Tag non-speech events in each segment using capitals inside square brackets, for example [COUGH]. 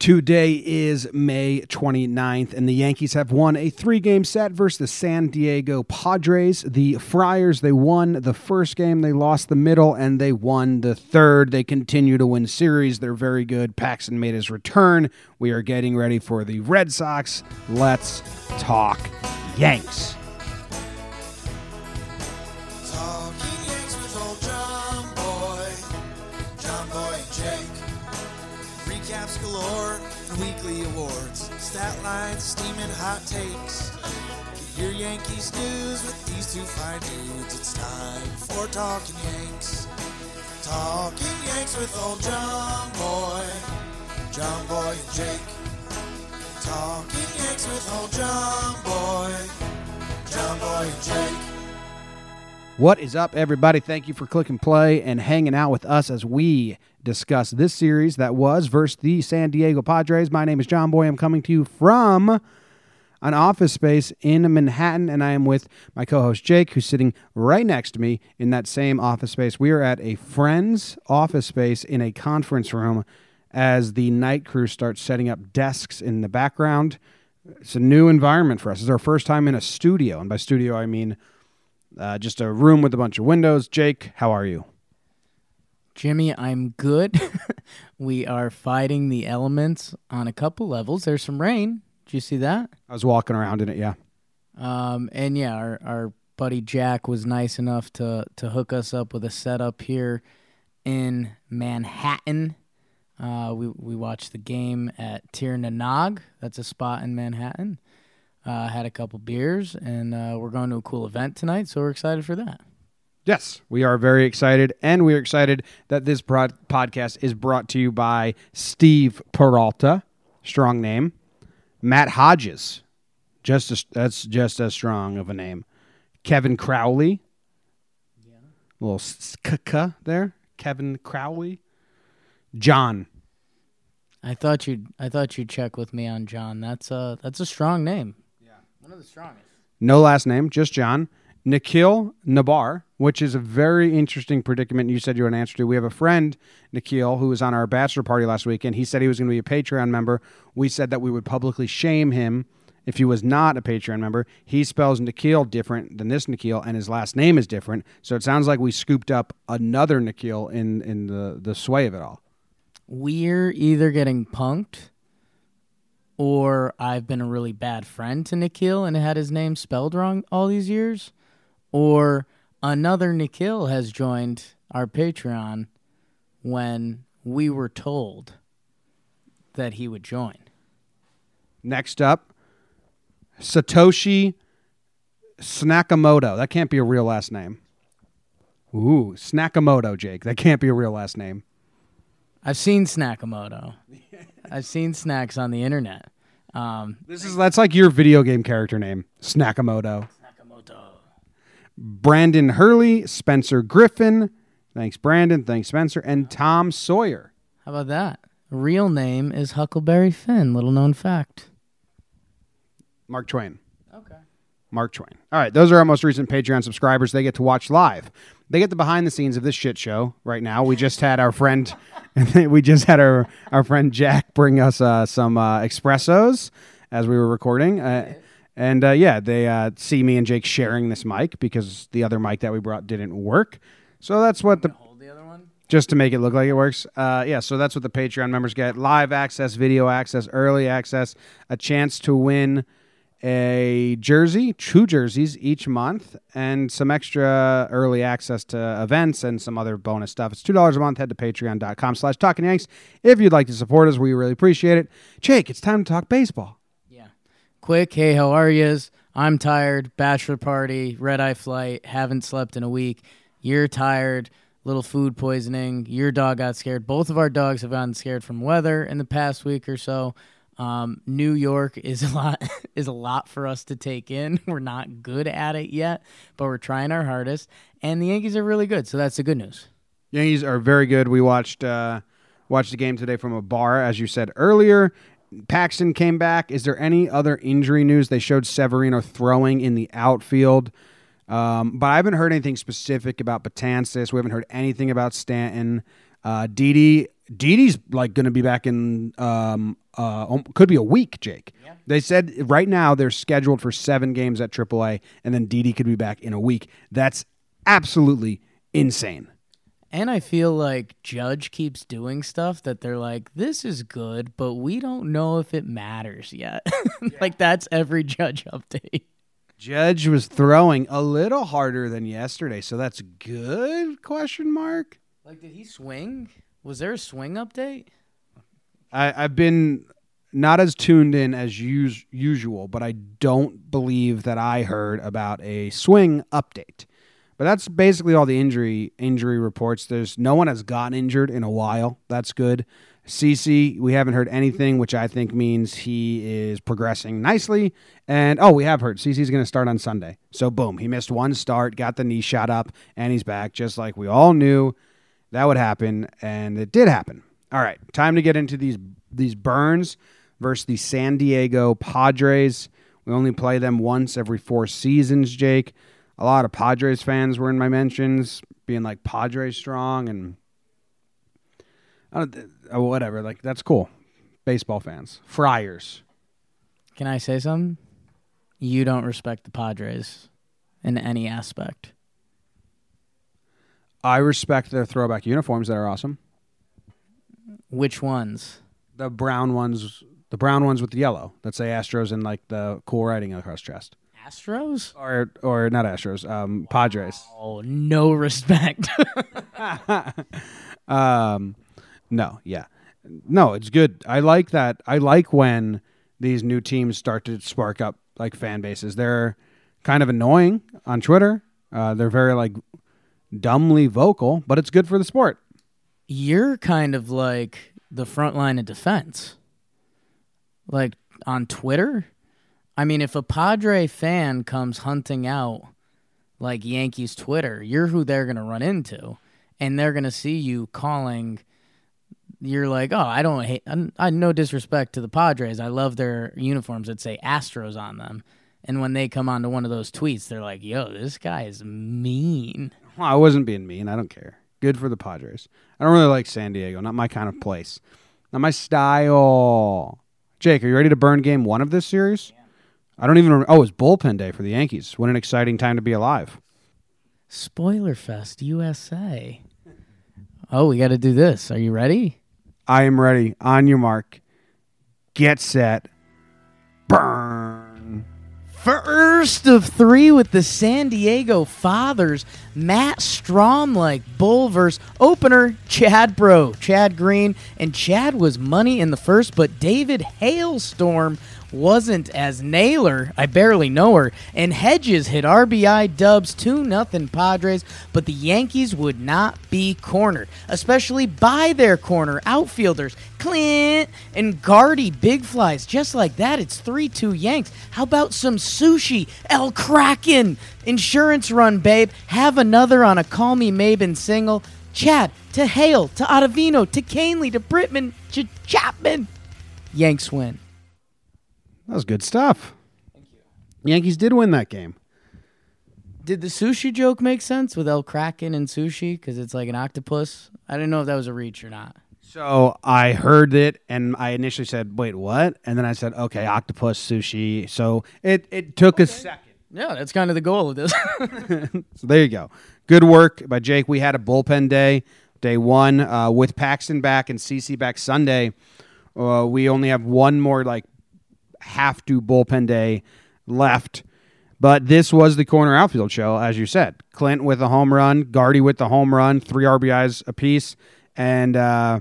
Today is May 29th, and the Yankees have won a three game set versus the San Diego Padres. The Friars, they won the first game, they lost the middle, and they won the third. They continue to win series. They're very good. Paxton made his return. We are getting ready for the Red Sox. Let's talk Yanks. Hot takes. Get your Yankees news with these two fine dudes. It's time for Talking Yanks. Talking Yanks with old John Boy, John Boy and Jake. Talking Yanks with old John Boy, John Boy and Jake. What is up, everybody? Thank you for clicking play and hanging out with us as we discuss this series that was versus the San Diego Padres. My name is John Boy. I'm coming to you from an office space in Manhattan, and I am with my co host Jake, who's sitting right next to me in that same office space. We are at a friend's office space in a conference room as the night crew starts setting up desks in the background. It's a new environment for us. It's our first time in a studio, and by studio, I mean uh, just a room with a bunch of windows. Jake, how are you? Jimmy, I'm good. [LAUGHS] we are fighting the elements on a couple levels. There's some rain. Did you see that? I was walking around in it, yeah. Um, and yeah, our, our buddy Jack was nice enough to to hook us up with a setup here in Manhattan. Uh, we we watched the game at Tir na Nog. That's a spot in Manhattan. Uh, had a couple beers, and uh, we're going to a cool event tonight, so we're excited for that. Yes, we are very excited, and we are excited that this broad- podcast is brought to you by Steve Peralta, strong name, Matt Hodges, just as, that's just as strong of a name, Kevin Crowley, Yeah. little skk there, Kevin Crowley, John. I thought you'd I thought you'd check with me on John. That's a that's a strong name. Yeah, one of the strongest. no last name, just John. Nikhil Nabar, which is a very interesting predicament you said you were an answer to. We have a friend, Nikhil, who was on our bachelor party last weekend. He said he was going to be a Patreon member. We said that we would publicly shame him if he was not a Patreon member. He spells Nikhil different than this Nikhil, and his last name is different. So it sounds like we scooped up another Nikhil in, in the, the sway of it all. We're either getting punked or I've been a really bad friend to Nikhil and had his name spelled wrong all these years, or another Nikhil has joined our Patreon when we were told that he would join. Next up, Satoshi Snakamoto. That can't be a real last name. Ooh, Snakamoto, Jake. That can't be a real last name. I've seen Snakamoto. [LAUGHS] I've seen snacks on the internet. Um, This is that's like your video game character name, Snakamoto. Brandon Hurley, Spencer Griffin. Thanks, Brandon. Thanks, Spencer, and Tom Sawyer. How about that? Real name is Huckleberry Finn. Little known fact. Mark Twain. Okay. Mark Twain. All right, those are our most recent Patreon subscribers. They get to watch live. They get the behind the scenes of this shit show right now. We just had our friend, [LAUGHS] [LAUGHS] we just had our our friend Jack bring us uh, some uh, espressos as we were recording, uh, and uh, yeah, they uh, see me and Jake sharing this mic because the other mic that we brought didn't work. So that's what the Hold the other one. just to make it look like it works. Uh, yeah, so that's what the Patreon members get: live access, video access, early access, a chance to win a jersey, two jerseys each month, and some extra early access to events and some other bonus stuff. It's two dollars a month. Head to patreon.com slash talking yanks if you'd like to support us. We really appreciate it. Jake, it's time to talk baseball. Quick, hey, how are yous? I'm tired. Bachelor party, red eye flight, haven't slept in a week. You're tired. Little food poisoning. Your dog got scared. Both of our dogs have gotten scared from weather in the past week or so. Um, New York [LAUGHS] is a lot is a lot for us to take in. [LAUGHS] We're not good at it yet, but we're trying our hardest. And the Yankees are really good, so that's the good news. Yankees are very good. We watched uh, watched the game today from a bar, as you said earlier. Paxton came back. Is there any other injury news? They showed Severino throwing in the outfield, um, but I haven't heard anything specific about Betances. We haven't heard anything about Stanton. Uh, Didi Didi's like going to be back in um uh um, could be a week, Jake. They said right now they're scheduled for 7 games at AAA and then Didi could be back in a week. That's absolutely insane. And I feel like Judge keeps doing stuff that they're like, this is good, but we don't know if it matters yet. [LAUGHS] like that's every Judge update. Judge was throwing a little harder than yesterday, so that's good? Question mark. Like, did he swing? Was there a swing update? I, I've been not as tuned in as us- usual, but I don't believe that I heard about a swing update. But that's basically all the injury injury reports. There's no one has gotten injured in a while. That's good. CC, we haven't heard anything, which I think means he is progressing nicely. And oh, we have heard CC's going to start on Sunday. So boom, he missed one start, got the knee shot up, and he's back, just like we all knew that would happen, and it did happen. All right, time to get into these these Burns versus the San Diego Padres. We only play them once every four seasons, Jake. A lot of Padres fans were in my mentions, being like Padres strong and I don't, uh, whatever. Like that's cool. Baseball fans, Friars. Can I say something? You don't respect the Padres in any aspect. I respect their throwback uniforms that are awesome. Which ones? The brown ones, the brown ones with the yellow that say Astros and like the cool writing across chest. Astros? Or or not Astros, um, Padres. Oh, no respect. [LAUGHS] Um, no, yeah, no, it's good. I like that. I like when these new teams start to spark up like fan bases. They're kind of annoying on Twitter. Uh, they're very like dumbly vocal, but it's good for the sport. You're kind of like the front line of defense. Like on Twitter, I mean, if a Padre fan comes hunting out like Yankees Twitter, you're who they're going to run into. And they're going to see you calling. You're like, oh, I don't hate. I'm, I no disrespect to the Padres. I love their uniforms that say Astros on them. And when they come onto one of those tweets, they're like, yo, this guy is mean. Well, I wasn't being mean. I don't care. Good for the Padres. I don't really like San Diego. Not my kind of place. Not my style. Jake, are you ready to burn game one of this series? I don't even. Remember. Oh, it's bullpen day for the Yankees. What an exciting time to be alive. Spoiler Fest USA. Oh, we got to do this. Are you ready? I am ready. On your mark. Get set. Burn. First of three with the San Diego Fathers, Matt Strahm like Bull versus opener Chad Bro, Chad Green, and Chad was money in the first, but David Hailstorm wasn't as Naylor. I barely know her. And Hedges hit RBI dubs 2 nothing Padres, but the Yankees would not be cornered, especially by their corner outfielders Clint and Guardy big flies. Just like that, it's 3 2 Yanks. How about some sushi? El Kraken! Insurance run, babe. Have another on a Call Me Maybin single. Chad to Hale to Ottavino to Kahnle to Britman to Chapman. Yanks win. That was good stuff. Thank you. Yankees did win that game. Did the sushi joke make sense with El Kraken and sushi? Because it's like an octopus. I didn't know if that was a reach or not. So I heard it, and I initially said, "Wait, what?" And then I said, "Okay, octopus sushi." So it it took a second. Yeah, that's kind of the goal of this. [LAUGHS] So there you go. Good work by Jake. We had a bullpen day, day one, uh, with Paxton back and CC back Sunday. Uh, we only have one more like have to bullpen day left. But this was the corner outfield show, as you said. Clint with a home run, Guardy with the home run, three RBIs apiece, and uh,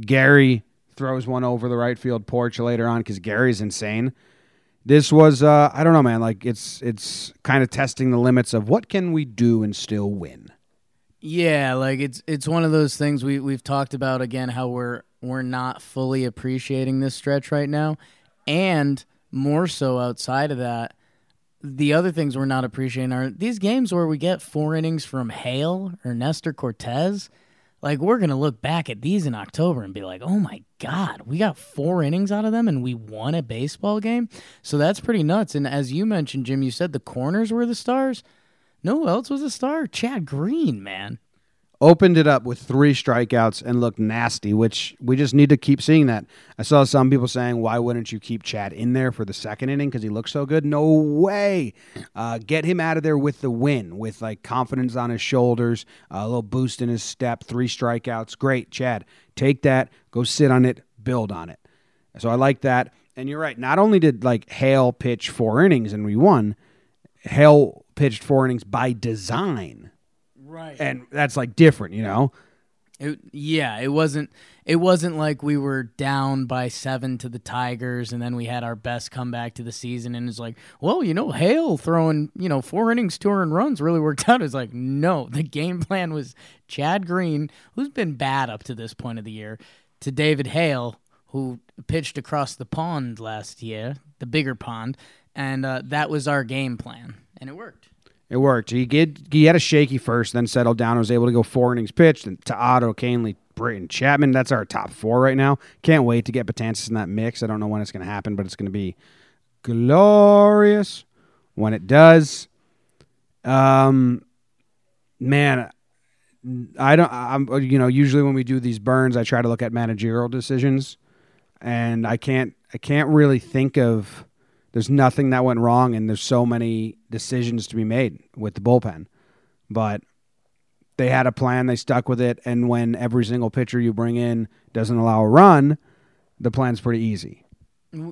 Gary throws one over the right field porch later on because Gary's insane. This was uh, I don't know, man. Like it's it's kind of testing the limits of what can we do and still win. yeah, like it's it's one of those things we we've talked about again how we're we're not fully appreciating this stretch right now, and more so outside of that. The other things we're not appreciating are these games where we get four innings from Hale or Nestor Cortes. Like we're gonna look back at these in October and be like, "Oh my god, we got four innings out of them and we won a baseball game." So that's pretty nuts. And as you mentioned, Jim, you said the corners were the stars. No, else was a star? Chad Green, man. Opened it up with three strikeouts and looked nasty, which we just need to keep seeing that. I saw some people saying, why wouldn't you keep Chad in there for the second inning because he looks so good? No way. Uh, get him out of there with the win, with like confidence on his shoulders, a little boost in his step, three strikeouts. Great, Chad. Take that, go sit on it, build on it. So I like that. And you're right. Not only did like Hale pitch four innings and we won, Hale pitched four innings by design Right. and that's like different, you know. It, yeah, it wasn't. It wasn't like we were down by seven to the Tigers, and then we had our best comeback to the season, and it's like, well, you know, Hale throwing, you know, four innings, two earned runs really worked out. It's like, no, the game plan was Chad Green, who's been bad up to this point of the year, to David Hale, who pitched across the pond last year, the bigger pond, and uh, that was our game plan, and it worked. It worked. He did. He had a shaky first, then settled down. Was able to go four innings pitched, and to Otto, Kahnle, Britton, Chapman. That's our top four right now. Can't wait to get Betances in that mix. I don't know when it's going to happen, but it's going to be glorious when it does. Um, man, I don't. I'm. You know, usually when we do these burns, I try to look at managerial decisions, and I can't. I can't really think of. There's nothing that went wrong, and there's so many decisions to be made with the bullpen. But they had a plan, they stuck with it, and when every single pitcher you bring in doesn't allow a run, the plan's pretty easy.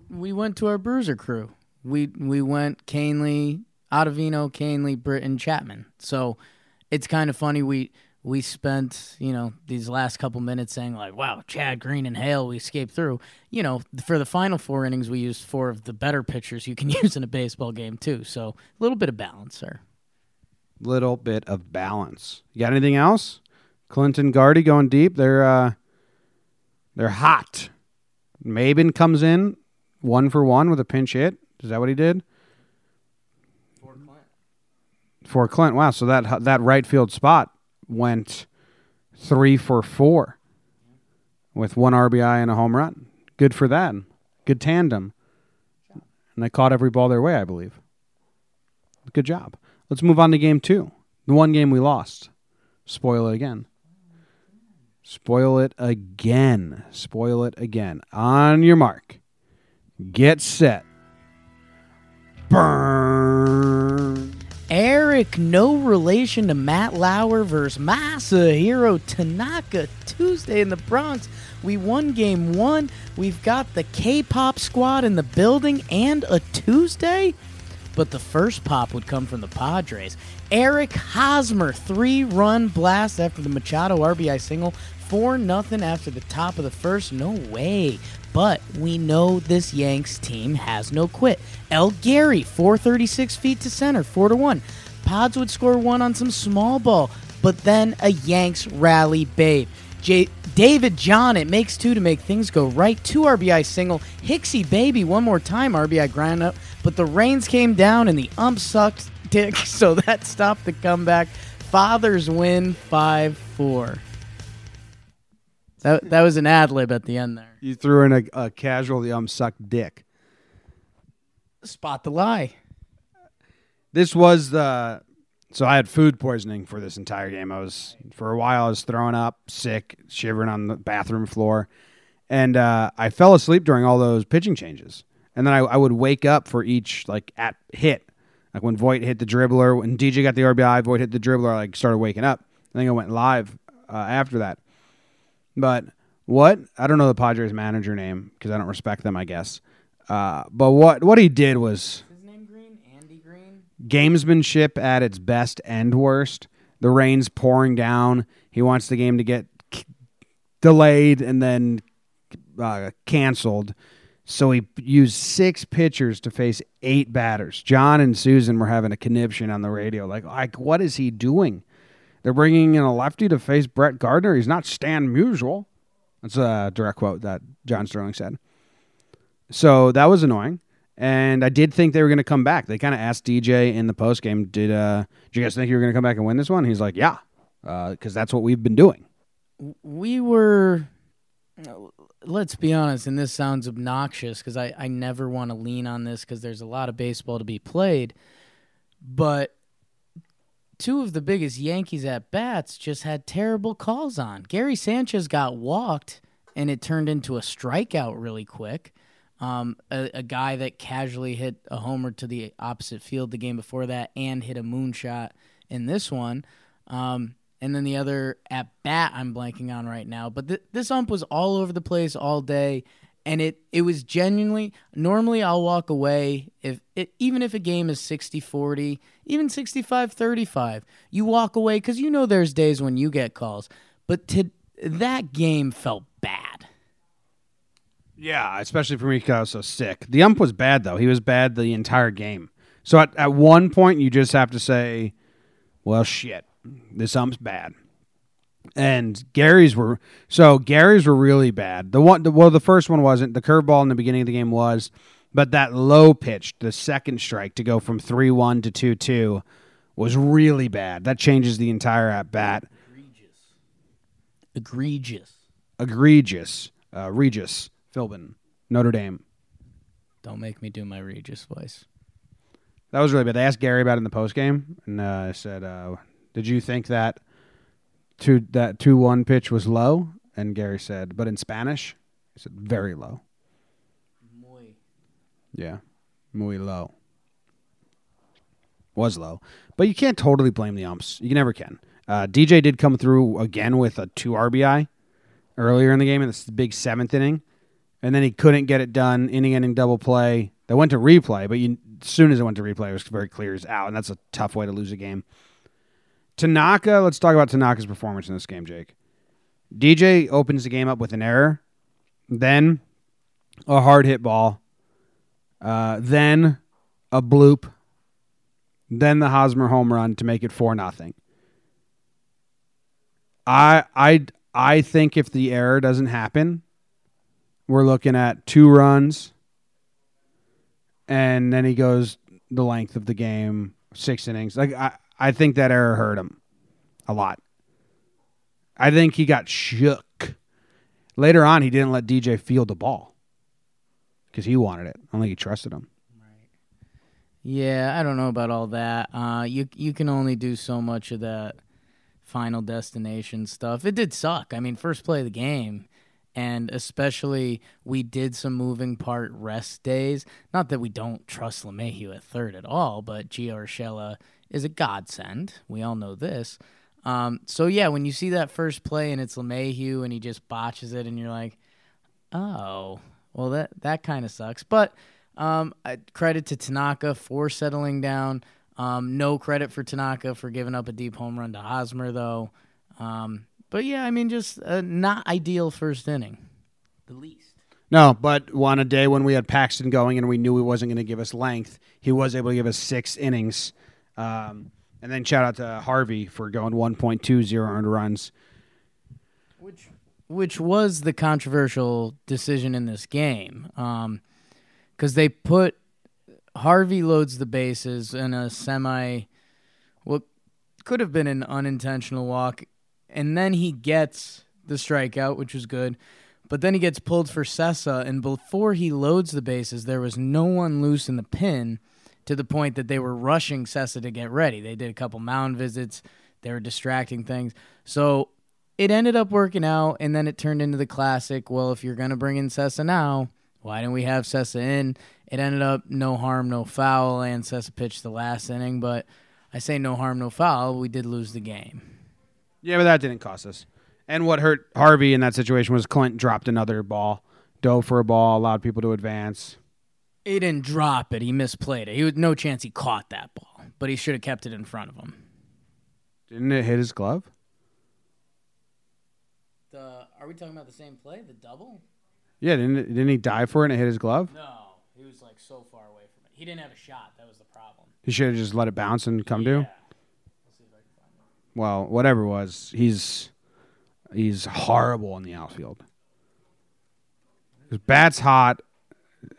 We went to our bruiser crew. We we went Kahnle, Ottavino, Kahnle, Britton, Chapman. So it's kind of funny. We we spent you know these last couple minutes saying like, wow, Chad Green and Hale, we escaped through. You know, for the final four innings, we used four of the better pitchers you can [LAUGHS] use in a baseball game too. So a little bit of balance there. Little bit of balance. You got anything else? Clinton Gardy going deep. They're uh, they're hot. Maybin comes in one for one with a pinch hit. Is that what he did? For Clint. For Clint. Wow. So that that right field spot went three for four with one RBI and a home run. Good for that. Good tandem. And they caught every ball their way, I believe. Good job. Let's move on to game two. The one game we lost. Spoil it again. Spoil it again. Spoil it again. On your mark. Get set. Burn. Eric, no relation to Matt Lauer versus Masahiro Tanaka Tuesday in the Bronx. We won game one. We've got the K pop squad in the building and a Tuesday. But the first pop would come from the Padres. Eric Hosmer, three run blast after the Machado RBI single. 4 nothing after the top of the first. No way. But we know this Yanks team has no quit. El Gary, 436 feet to center, 4 to 1. Pods would score one on some small ball, but then a Yanks rally babe. J- David John, it makes two to make things go right. Two RBI single. Hixie baby, one more time RBI grind up. But the rains came down and the ump sucked dick, [LAUGHS] so that stopped the comeback. Fathers win 5 4. That, that was an ad lib at the end there. You threw in a, a casual the um sucked dick. Spot the lie. This was the so I had food poisoning for this entire game. I was for a while I was throwing up, sick, shivering on the bathroom floor, and uh, I fell asleep during all those pitching changes. And then I, I would wake up for each like at hit, like when Voit hit the dribbler, when DJ got the RBI, Voit hit the dribbler. I like started waking up. I think I went live uh, after that. But what I don't know the Padres manager name because I don't respect them, I guess. Uh, but what what he did was His name Green? Andy Green? gamesmanship at its best and worst. The rain's pouring down. He wants the game to get k- delayed and then uh, canceled. So he used six pitchers to face eight batters. John and Suzyn were having a conniption on the radio, like, like what is he doing? They're bringing in a lefty to face Brett Gardner. He's not Stan Musial. That's a direct quote that John Sterling said. So that was annoying. And I did think they were going to come back. They kind of asked DJ in the post game, "Did uh, did you guys think you were going to come back and win this one?" He's like, "Yeah, because that's what we've been doing." we were let's be honest and this sounds obnoxious because I, I never want to lean on this because there's a lot of baseball to be played but two of the biggest Yankees at bats just had terrible calls on. Gary Sanchez got walked, and it turned into a strikeout really quick. Um, a, a guy that casually hit a homer to the opposite field the game before that and hit a moonshot in this one. Um, and then the other at bat I'm blanking on right now. But th- this ump was all over the place all day, and it it was genuinely. Normally I'll walk away if it, even if a game is 60-40, even 65-35. You walk away because you know there's days when you get calls, but to that game felt bad. Yeah, especially for me because I was so sick. The ump was bad though. He was bad the entire game. So at, at one point you just have to say, "Well, shit, this ump's bad." And Gary's were so Gary's were really bad. The one, the, well, the first one wasn't. The curveball in the beginning of the game was, but that low pitch, the second strike to go from three one to two two, was really bad. That changes the entire at bat. Egregious. Egregious. Uh, Regis Philbin, Notre Dame. Don't make me do my Regis voice. That was really bad. They asked Gary about it in the post game, and uh, I said, uh, "Did you think that two that two one pitch was low?" And Gary said, "But in Spanish, he said very low. Muy. Yeah, muy low. Was low, but you can't totally blame the umps. You never can. Uh, DJ did come through again with a two RBI earlier in the game in this big seventh inning, and then he couldn't get it done. Inning ending double play. They went to replay, but you, as soon as it went to replay, it was very clear he's out, and that's a tough way to lose a game. Tanaka, let's talk about Tanaka's performance in this game, Jake. DJ opens the game up with an error, then a hard hit ball, uh, then a bloop, then the Hosmer home run to make it four nothing. I I I think if the error doesn't happen, we're looking at two runs, and then he goes the length of the game, six innings. Like I, I think that error hurt him a lot. I think he got shook. Later on, he didn't let DJ field the ball because he wanted it. I don't think he trusted him. Right. Yeah, I don't know about all that. Uh, you you can only do so much of that final destination stuff. It did suck. I mean, first play of the game, and especially we did some moving part rest days. Not that we don't trust LeMahieu at third at all, but Gio Urshela is a godsend. We all know this. Um, so yeah, when you see that first play and it's LeMahieu and he just botches it, and you're like, oh, well that that kind of sucks. But um, I- credit to Tanaka for settling down. Um, no credit for Tanaka for giving up a deep home run to Hosmer, though. Um, but yeah, I mean, just a not ideal first inning, the least. No, but on a day when we had Paxton going and we knew he wasn't going to give us length, he was able to give us six innings. Um, and then shout out to Harvey for going 1.20 earned runs. Which which was the controversial decision in this game, because they put Harvey loads the bases in a semi, what could have been an unintentional walk, and then he gets the strikeout, which was good. But then he gets pulled for Cessa, and before he loads the bases, there was no one loose in the pin to the point that they were rushing Cessa to get ready. They did a couple mound visits, they were distracting things. So it ended up working out, and then it turned into the classic. Well, if you're going to bring in Cessa now, why didn't we have Cessa in? It ended up no harm, no foul, and Cessa pitched the last inning. But I say no harm, no foul. We did lose the game. Yeah, but that didn't cost us. And what hurt Harvey in that situation was Clint dropped another ball, dove for a ball, allowed people to advance. He didn't drop it. He misplayed it. He was no chance he caught that ball, but he should have kept it in front of him. Didn't it hit his glove? The are we talking about the same play? The double? Yeah, didn't it, didn't he dive for it and it hit his glove? No, he was like so far away from it. He didn't have a shot. That was the problem. He should have just let it bounce and come Yeah. to. Well, whatever it was, he's he's horrible in the outfield. His bat's hot.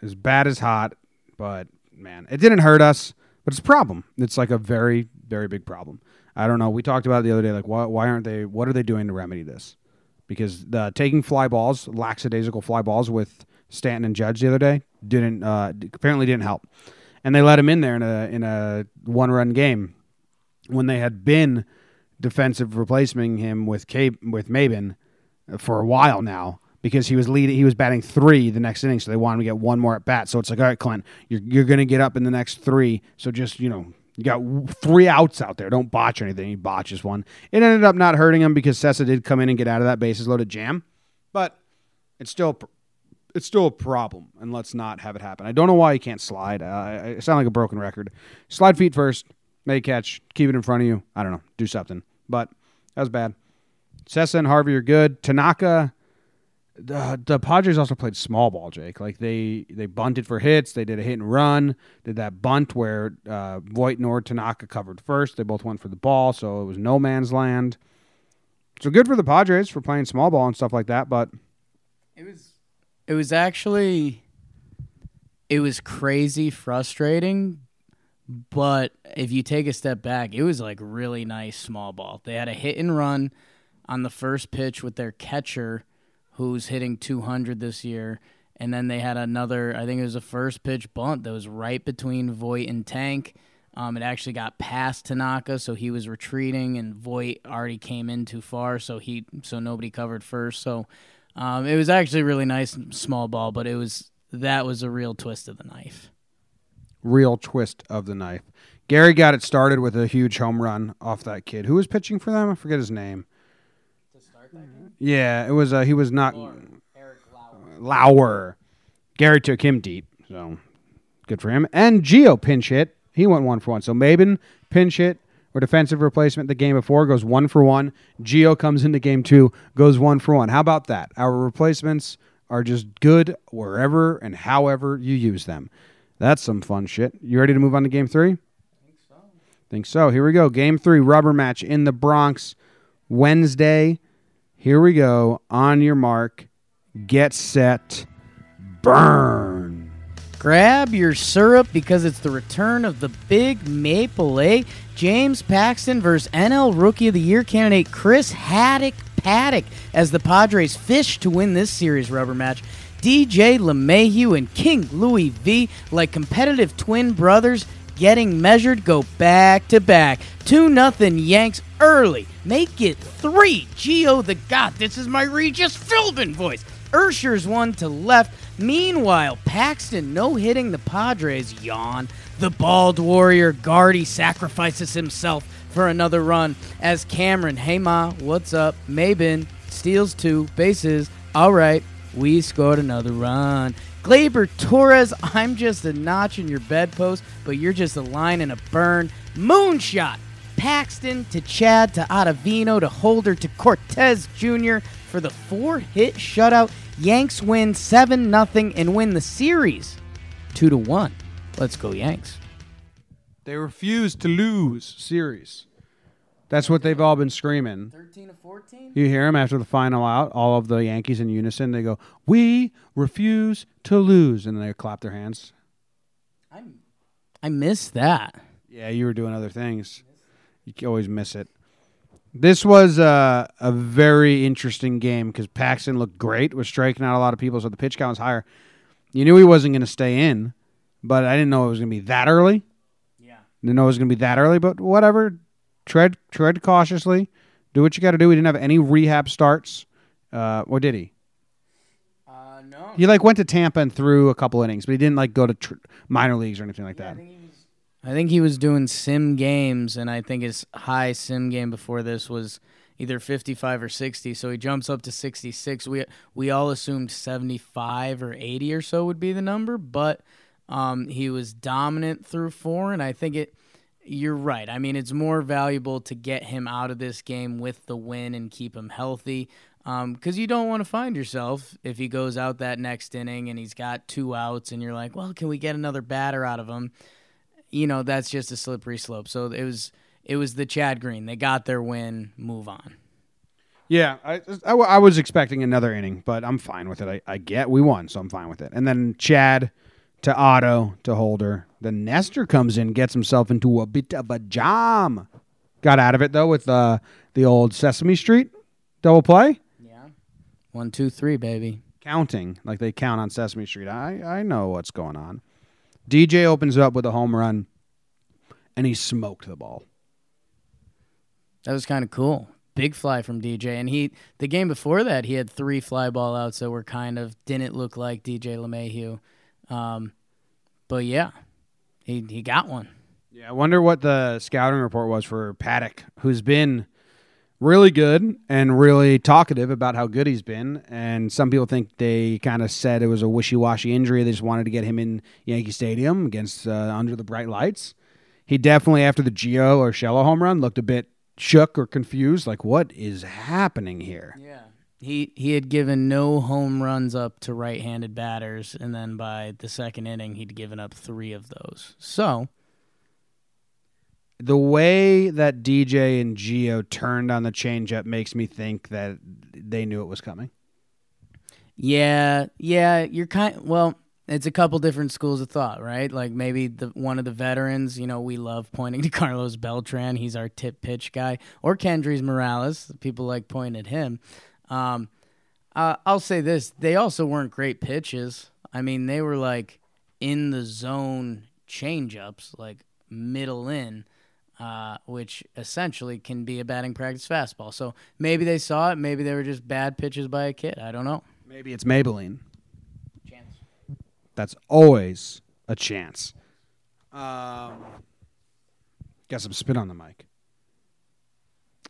His bad as hot, but man, it didn't hurt us. But it's a problem. It's like a very, very big problem. I don't know. We talked about it the other day. Like, why, why aren't they? What are they doing to remedy this? Because the taking fly balls, lackadaisical fly balls with Stanton and Judge the other day didn't uh, apparently didn't help, and they let him in there in a in a one run game when they had been defensive replacing him with Cape, with Maybin for a while now because he was leading he was batting 3 the next inning so they wanted to get one more at bat. So it's like all right Clint you're you're going to get up in the next 3 so just you know you got three outs out there. Don't botch anything. He botches one. It ended up not hurting him because Cessa did come in and get out of that bases loaded jam but it's still it's still a problem and let's not have it happen. I don't know why he can't slide. Uh, I sound like a broken record. Slide feet first make catch keep it in front of you. I don't know do something. But that was bad. Cessa and Harvey are good. Tanaka, the, the Padres also played small ball, Jake. Like they they bunted for hits. They did a hit and run. Did that bunt where uh, Voit nor Tanaka covered first. They both went for the ball, so it was no man's land. So good for the Padres for playing small ball and stuff like that. But It was it was actually it was crazy frustrating, but if you take a step back, it was like really nice small ball. They had a hit and run on the first pitch with their catcher who's hitting 200 this year. And then they had another, I think it was a first pitch bunt that was right between Voit and Tank. Um, it actually got past Tanaka, so he was retreating, and Voit already came in too far, so he so nobody covered first. So um, it was actually really nice small ball, but it was that was a real twist of the knife. real twist of the knife. Gary got it started with a huge home run off that kid. Who was pitching for them? I forget his name. Yeah, it was. Uh, he was not Lauer. Gary took him deep, so good for him. And Gio pinch hit. He went one for one. So Maybin pinch hit or defensive replacement the game before goes one for one. Gio comes into game two, goes one for one. How about that? Our replacements are just good wherever and however you use them. That's some fun shit. You ready to move on to game three? Think so. Think so. Here we go. Game three, rubber match in the Bronx, Wednesday. Here we go. On your mark, get set, burn. Grab your syrup because it's the return of the big Maple A. James Paxton versus NL Rookie of the Year candidate Chris Haddock Paddock as the Padres fish to win this series rubber match. DJ LeMahieu and King Louis V, like competitive twin brothers, getting measured, go back to back. 2 nothing Yanks early. Make it 3. Gio the God. This is my Regis Philbin voice. Ursher's one to left. Meanwhile, Paxton no hitting the Padres yawn. The bald warrior Guardy sacrifices himself for another run as Cameron, hey ma, what's up? Maybin steals two bases. All right, we scored another run. Gleyber Torres, I'm just a notch in your bedpost, but you're just a line in a burn. Moonshot. Paxton to Chad to Ottavino to Holder to Cortes Jr. for the four hit shutout. Yanks win 7 0 and win the series 2 to 1. Let's go, Yanks. They refuse to lose series. That's what they've all been screaming. 13 to 14? You hear them after the final out, all of the Yankees in unison. They go, "We refuse to lose," and they clap their hands. I'm, I miss that. Yeah, you were doing other things. You always miss it. This was uh, a very interesting game because Paxton looked great, was striking out a lot of people, so the pitch count was higher. You knew he wasn't going to stay in, but I didn't know it was going to be that early. Yeah. Didn't know it was going to be that early, but whatever. Tread tread cautiously. Do what you got to do. He didn't have any rehab starts, uh, or did he? Uh, no. He like went to Tampa and threw a couple innings, but he didn't like go to tr- minor leagues or anything like that. I think he was doing sim games, and I think his high sim game before this was either 55 or 60. So he jumps up to 66. We we all assumed 75 or 80 or so would be the number, but um, he was dominant through four, and I think it. You're right. I mean, it's more valuable to get him out of this game with the win and keep him healthy. Um, because you don't want to find yourself if he goes out that next inning and he's got two outs, and you're like, well, can we get another batter out of him? you know that's just a slippery slope. So it was it was the Chad Green. They got their win. Move on. Yeah, I, I, I was expecting another inning, but I'm fine with it. I, I get we won, so I'm fine with it. And then Chad to Otto to Holder. Then Nestor comes in, gets himself into a bit of a jam. Got out of it though with uh, the old Sesame Street double play Yeah. One, two, three, baby. counting like they count on Sesame Street. I I know what's going on. DJ opens up with a home run, and he smoked the ball. That was kind of cool. Big fly from DJ, and he the game before that he had three fly ball outs that were kind of didn't look like DJ LeMahieu, um, but yeah, he he got one. Yeah, I wonder what the scouting report was for Paddock, who's been really good and really talkative about how good he's been. And some people think they kind of said it was a wishy washy injury. They just wanted to get him in Yankee Stadium against uh, under the bright lights. He definitely, after the Gio or Urshela home run, looked a bit shook or confused. Like, what is happening here? Yeah. He he had given no home runs up to right-handed batters, and then by the second inning, he'd given up three of those. So the way that DJ and Gio turned on the changeup makes me think that they knew it was coming. Yeah, yeah, you're kind. Well, it's a couple different schools of thought, right? Like maybe the one of the veterans. You know, we love pointing [LAUGHS] to Carlos Beltran. He's our tip pitch guy, or Kendrys Morales. People like pointing at him. Um, uh, I'll say this: they also weren't great pitches. I mean, they were like in the zone changeups, like middle in uh, which essentially can be a batting practice fastball. So maybe they saw it. Maybe they were just bad pitches by a kid. I don't know. Maybe it's Maybelline. Chance. That's always a chance. Um, got some spit on the mic.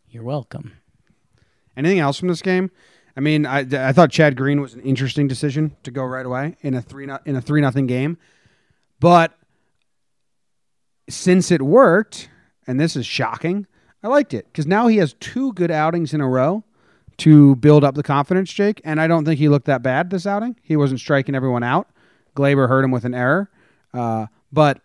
You're welcome. Anything else from this game? I mean, I, I thought Chad Green was an interesting decision to go right away in a three in a three nothing game, but since it worked, and this is shocking. I liked it because now he has two good outings in a row to build up the confidence, Jake. And I don't think he looked that bad this outing. He wasn't striking everyone out. Gleyber hurt him with an error, uh, but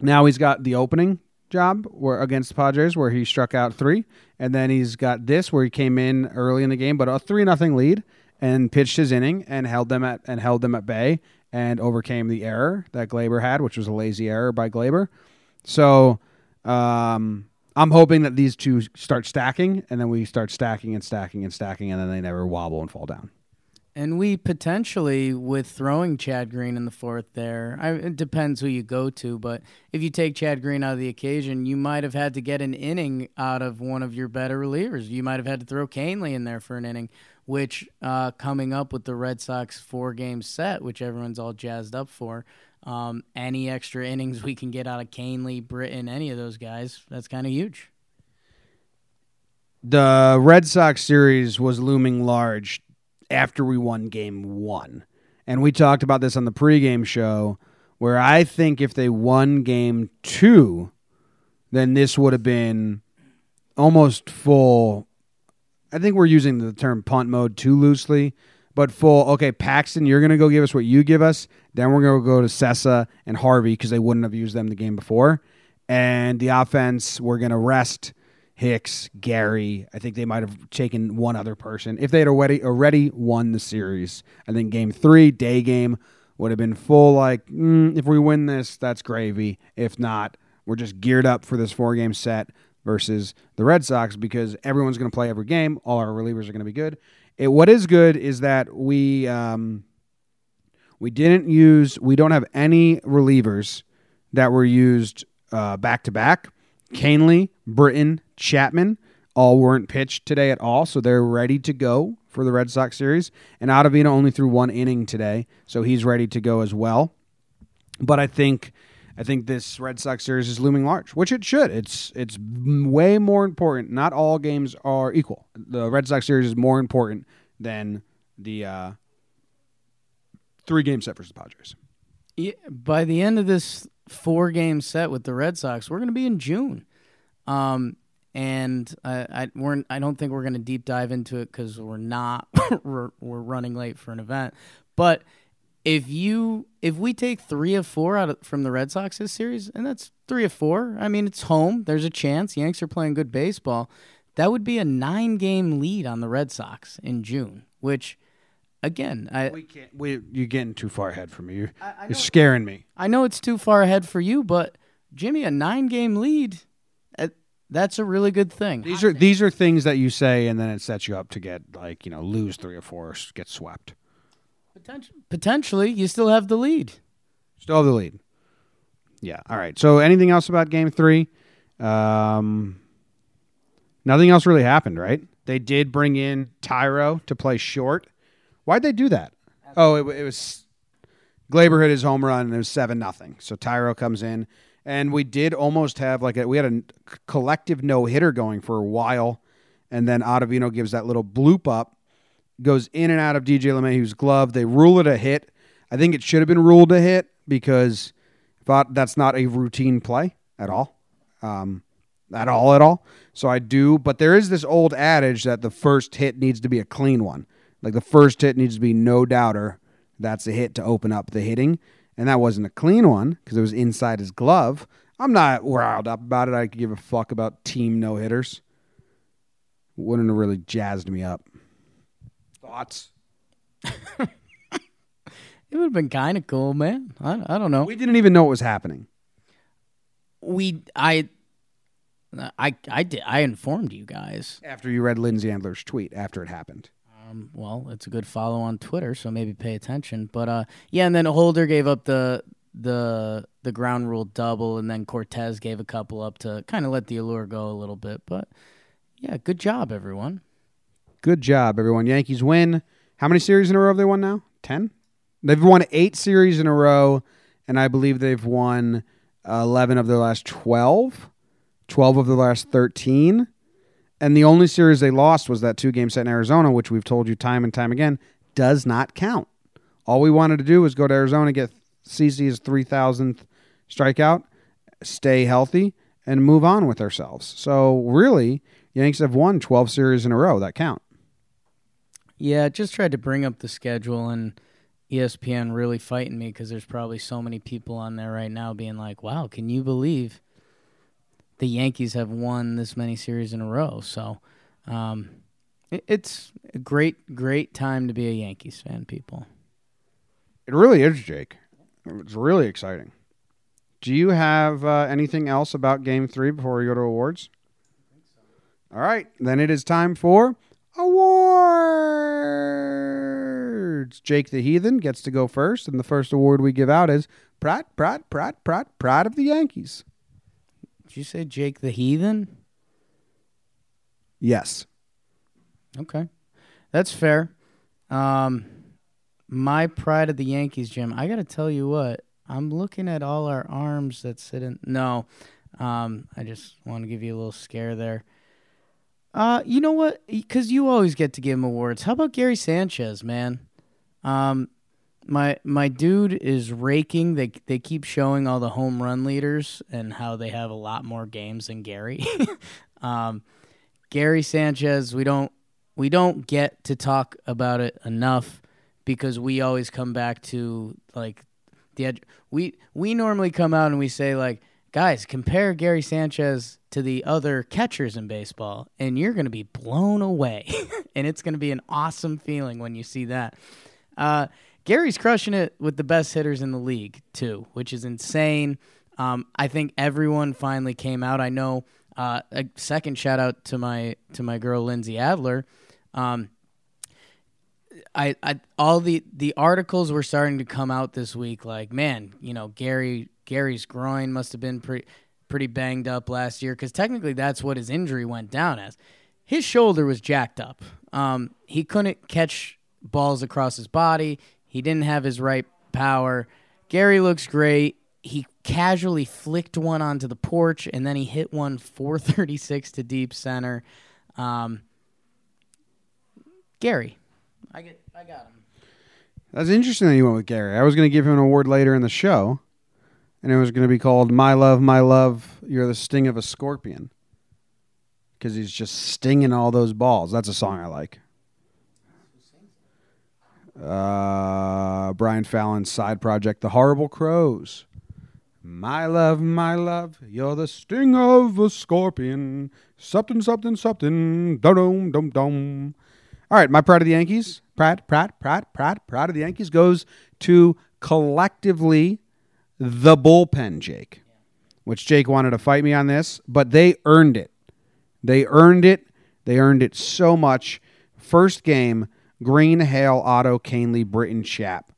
now he's got the opening job where against Padres where he struck out three, and then he's got this where he came in early in the game, but a three nothing lead and pitched his inning and held them at and held them at bay and overcame the error that Gleyber had, which was a lazy error by Gleyber. So um, I'm hoping that these two start stacking, and then we start stacking and stacking and stacking, and then they never wobble and fall down. And we potentially, with throwing Chad Green in the fourth there, I, it depends who you go to, but if you take Chad Green out of the occasion, you might have had to get an inning out of one of your better relievers. You might have had to throw Kahnle in there for an inning, which uh, coming up with the Red Sox four game set, which everyone's all jazzed up for, um, any extra innings we can get out of Kahnle, Britton, any of those guys, that's kind of huge. The Red Sox series was looming large after we won game one. And we talked about this on the pregame show, where I think if they won game two, then this would have been almost full. I think we're using the term punt mode too loosely, but full. Okay, Paxton, you're going to go give us what you give us. Then we're going to go to Cessa and Harvey because they wouldn't have used them the game before. And the offense, we're going to rest Hicks, Gary. I think they might have taken one other person. If they had already already won the series, I think game three, day game, would have been full. Like, mm, if we win this, that's gravy. If not, we're just geared up for this four game set versus the Red Sox because everyone's going to play every game. All our relievers are going to be good. It, what is good is that we um, we didn't use. We don't have any relievers that were used back to back. Kahnle, Britton, Chapman all weren't pitched today at all, so they're ready to go for the Red Sox series. And Ottavino only threw one inning today, so he's ready to go as well. But I think I think this Red Sox series is looming large, which it should. It's it's way more important. Not all games are equal. The Red Sox series is more important than the uh, three game set versus the Padres. Yeah, by the end of this four game set with the Red Sox, we're going to be in June. Um, and I, I we're I don't think we're going to deep dive into it because we're not [LAUGHS] we're, we're running late for an event. But if you if we take three of four out of, from the Red Sox this series, and that's three of four, I mean it's home. There's a chance Yanks are playing good baseball. That would be a nine game lead on the Red Sox in June, which again, I we can't. We you're getting too far ahead for me. You're, I, I you're scaring me. I know it's too far ahead for you, but Jimmy, a nine game lead. That's a really good thing. These are these are things that you say, and then it sets you up to get like you know lose three or four, get swept. Potentially, potentially, you still have the lead. Still have the lead. Yeah. All right. So, anything else about Game Three? Um, Nothing else really happened, right? They did bring in Thairo to play short. Why'd they do that? Oh, it, it was Gleyber hit his home run and it was seven nothing. So Thairo comes in, and we did almost have like a, we had a collective no hitter going for a while, and then Ottavino gives that little bloop up, goes in and out of DJ LeMahieu's glove. They rule it a hit. I think it should have been ruled a hit because that's not a routine play at all, um, at all, at all. So I do, but there is this old adage that the first hit needs to be a clean one. Like the first hit needs to be no doubter. That's a hit to open up the hitting, and that wasn't a clean one because it was inside his glove. I'm not riled up about it. I could give a fuck about team no hitters. Wouldn't have really jazzed me up. Thoughts? [LAUGHS] It would have been kind of cool, man. I, I don't know. We didn't even know what was happening. We I I I did I informed you guys. After you read Lindsey Adler's tweet after it happened. Um, well, it's a good follow on Twitter, so maybe pay attention. But uh, yeah, and then Holder gave up the the the ground rule double, and then Cortes gave a couple up to kind of let the allure go a little bit. But yeah, good job, everyone. Good job, everyone. Yankees win. How many series in a row have they won now? Ten. They've won eight series in a row, and I believe they've won 11 of their last 12, 12 of their last 13. And the only series they lost was that two game set in Arizona, which we've told you time and time again does not count. All we wanted to do was go to Arizona, get CC's 3,000th strikeout, stay healthy, and move on with ourselves. So, really, Yanks have won 12 series in a row that count. Yeah, just tried to bring up the schedule and ESPN really fighting me because there's probably so many people on there right now being like, "Wow, can you believe the Yankees have won this many series in a row?" So, um, it, it's a great, great time to be a Yankees fan, people. It really is, Jake. It's really exciting. Do you have uh, anything else about Game Three before we go to awards? All right, then it is time for awards. Jake the Heathen gets to go first, and the first award we give out is Pride, Pride, Pride, Pride, Pride of the Yankees. Did you say Jake the Heathen? Yes. Okay, that's fair. Um, my pride of the Yankees, Jim. I got to tell you what. I'm looking at all our arms that sit in. No, um, I just want to give you a little scare there. Uh, you know what? Because you always get to give him awards. How about Gary Sanchez, man? Um, my my dude is raking. They they keep showing all the home run leaders and how they have a lot more games than Gary. [LAUGHS] um, Gary Sanchez, we don't we don't get to talk about it enough because we always come back to like the edge. We we normally come out and we say like, guys, compare Gary Sanchez to the other catchers in baseball, and you're going to be blown away, [LAUGHS] and it's going to be an awesome feeling when you see that. Uh, Gary's crushing it with the best hitters in the league too, which is insane. Um, I think everyone finally came out. I know. Uh, a second shout out to my to my girl Lindsey Adler. Um, I, I all the the articles were starting to come out this week. Like, man, you know, Gary Gary's groin must have been pretty pretty banged up last year because technically that's what his injury went down as. His shoulder was jacked up. Um, he couldn't catch balls across his body. He didn't have his right power. Gary looks great. He casually flicked one onto the porch and then he hit one 436 to deep center. Um, Gary, I get, I got him. That's interesting that you went with Gary. I was going to give him an award later in the show, and it was going to be called "My Love, My Love, You're the Sting of a Scorpion," because he's just stinging all those balls. That's a song I like. Uh, Brian Fallon's side project, The Horrible Crowes. My love, my love, you're the sting of a scorpion. Something, something, something. Dum dum dum dum. All right, my pride of the Yankees, pride, pride, pride, pride, pride of the Yankees goes to collectively the bullpen, Jake. Which Jake wanted to fight me on this, but they earned it. They earned it. They earned it so much. First game, Green, Hale, Otto, Kahnle, Britton, Chap.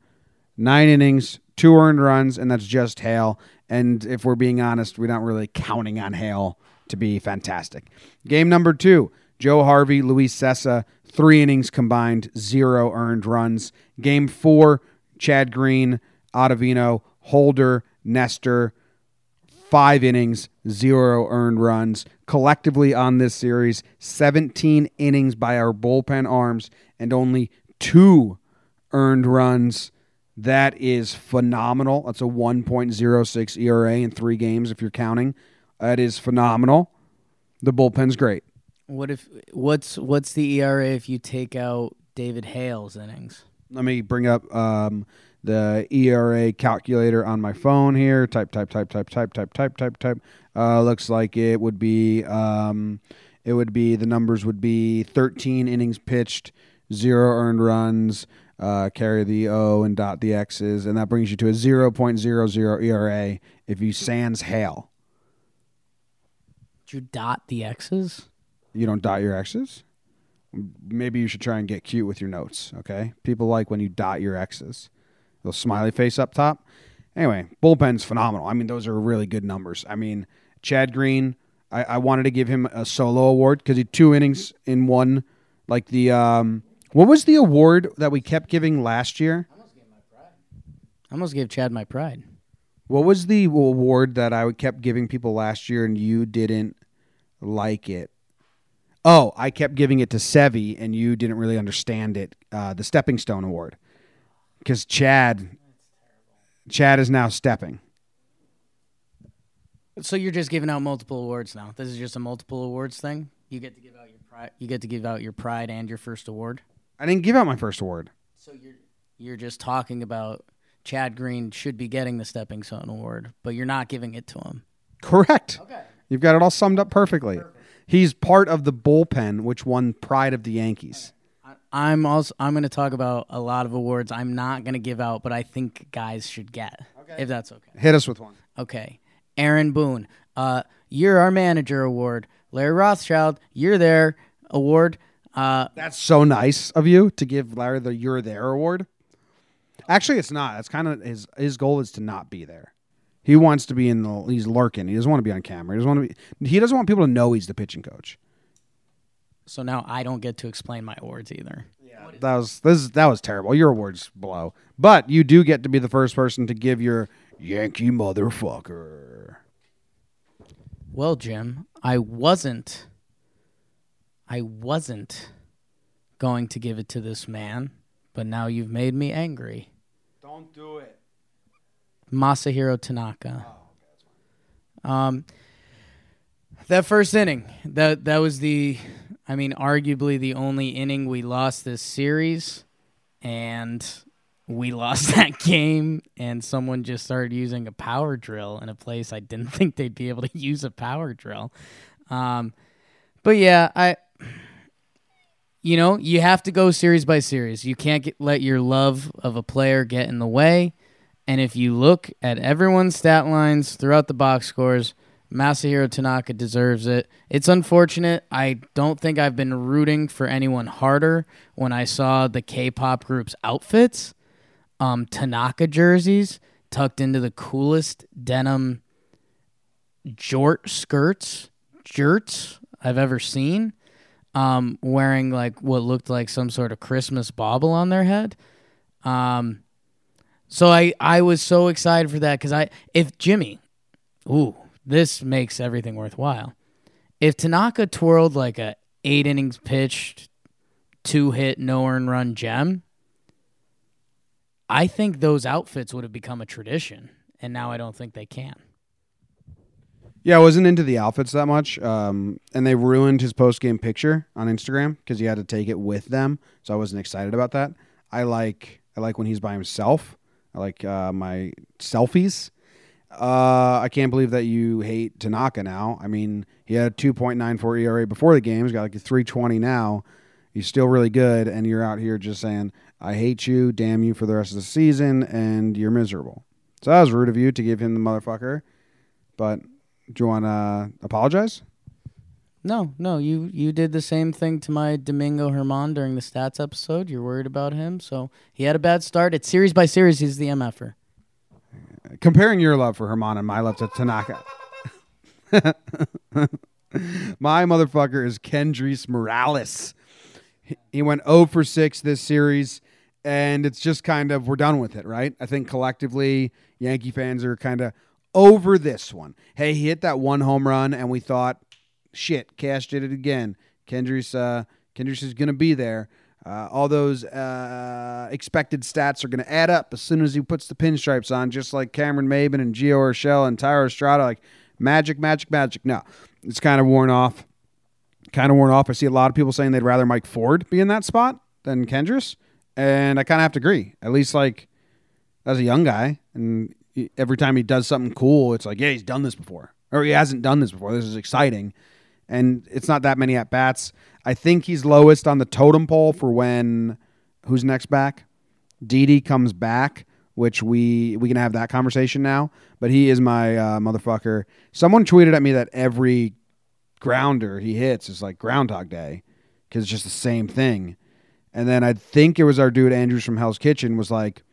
Nine innings, two earned runs, and that's just Hale. And if we're being honest, we're not really counting on Hale to be fantastic. Game number two Joe Harvey, Luis Cessa, three innings combined, zero earned runs. Game four Chad Green, Ottavino, Holder, Nestor, five innings, zero earned runs. Collectively on this series, 17 innings by our bullpen arms and only two earned runs. That is phenomenal. That's a 1.06 ERA in three games if you're counting. That is phenomenal. The bullpen's great. What if what's what's the ERA if you take out David Hale's innings? Let me bring up um, the ERA calculator on my phone here. Type, type, type, type, type, type, type, type, type. Uh, looks like it would be um, it would be the numbers would be 13 innings pitched, zero earned runs. Uh, carry the O and dot the X's, and that brings you to a 0.00 ERA if you sans Hale. Did you dot the X's? You don't dot your X's? Maybe you should try and get cute with your notes, okay? People like when you dot your X's. Little smiley face up top. Anyway, bullpen's phenomenal. I mean, those are really good numbers. I mean, Chad Green, I, I wanted to give him a solo award because he two innings in one. Like the um, what was the award that we kept giving last year? I almost gave Chad my pride. What was the award that I kept giving people last year and you didn't like it? Oh, I kept giving it to Sevi and you didn't really understand it. Uh, the Stepping Stone Award, because Chad, Chad is now stepping. So you're just giving out multiple awards now. This is just a multiple awards thing. You get to give out your pride. You get to give out your pride and your first award. I didn't give out my first award. So you're you're just talking about Chad Green should be getting the Stepping Stone Award, but you're not giving it to him. Correct. Okay. You've got it all summed up perfectly. He's part of the bullpen, which won Pride of the Yankees. I'm also I'm going to talk about a lot of awards I'm not going to give out, but I think guys should get. If that's okay. Hit us with one. Okay. Aaron Boone, uh, you're our manager award. Larry Rothschild, you're there award. Uh, That's so nice of you to give Larry the "You're There" award. Actually, it's not. That's kind of his his goal is to not be there. He wants to be in the. He's lurking. He doesn't want to be on camera. He doesn't want to be. He doesn't want people to know he's the pitching coach. So now I don't get to explain my awards either. Yeah, That was this. That was terrible. Your awards blow. But you do get to be the first person to give your Yankee motherfucker. Well, Jim, I wasn't. I wasn't going to give it to this man, but now you've made me angry. Don't do it. Masahiro Tanaka. Um, that first inning, that that was the, I mean, arguably the only inning we lost this series, and we lost [LAUGHS] that game. And someone just started using a power drill in a place I didn't [LAUGHS] think they'd be able to use a power drill. Um, but yeah, I you know, you have to go series by series. You can't get, let your love of a player get in the way. And if you look at everyone's stat lines throughout the box scores, Masahiro Tanaka deserves it. It's unfortunate. I don't think I've been rooting for anyone harder when I saw the K-pop group's outfits. Um, Tanaka jerseys tucked into the coolest denim jort skirts, jerts I've ever seen um, wearing like what looked like some sort of Christmas bauble on their head. Um, so I I was so excited for that because I if Jimmy, ooh, this makes everything worthwhile. If Tanaka twirled like a eight innings pitched, two hit, no earn run gem, I think those outfits would have become a tradition, and now I don't think they can. Yeah, I wasn't into the outfits that much, um, and they ruined his post game picture on Instagram because he had to take it with them. So I wasn't excited about that. I like I like when he's by himself. I like uh, my selfies. Uh, I can't believe that you hate Tanaka now. I mean, he had a 2.94 ERA before the game. He's got like a 320 now. He's still really good, and you're out here just saying, "I hate you, damn you for the rest of the season," and you're miserable. So that was rude of you to give him the motherfucker. But do you want to apologize? No, no, you you did the same thing to my Domingo Germán during the stats episode. You're worried about him, so he had a bad start. It's series by series. He's the MFer. Comparing your love for Germán and my love to Tanaka. [LAUGHS] My motherfucker is Kendrys Morales. He- went 0 for 6 this series, and it's just kind of, we're done with it, right? I think collectively, Yankee fans are kind of over this one. Hey, he hit that one home run, and we thought, shit, Cash did it again. Kendrys, uh, Kendrys is going to be there. Uh, all those uh, expected stats are going to add up as soon as he puts the pinstripes on, just like Cameron Maybin and Gio Urshela and Thairo Estrada. Like magic, magic, magic. No, it's kind of worn off. Kind of worn off. I see a lot of people saying they'd rather Mike Ford be in that spot than Kendrys, and I kind of have to agree. At least like as a young guy, and every time he does something cool, it's like, yeah, he's done this before, or he hasn't done this before. This is exciting, and it's not that many at bats. I think he's lowest on the totem pole for when who's next back. Didi comes back, which we we can have that conversation now. But he is my uh, motherfucker. Someone tweeted at me that every grounder he hits is like Groundhog Day because it's just the same thing. And then I think it was our dude Andrews from Hell's Kitchen was like,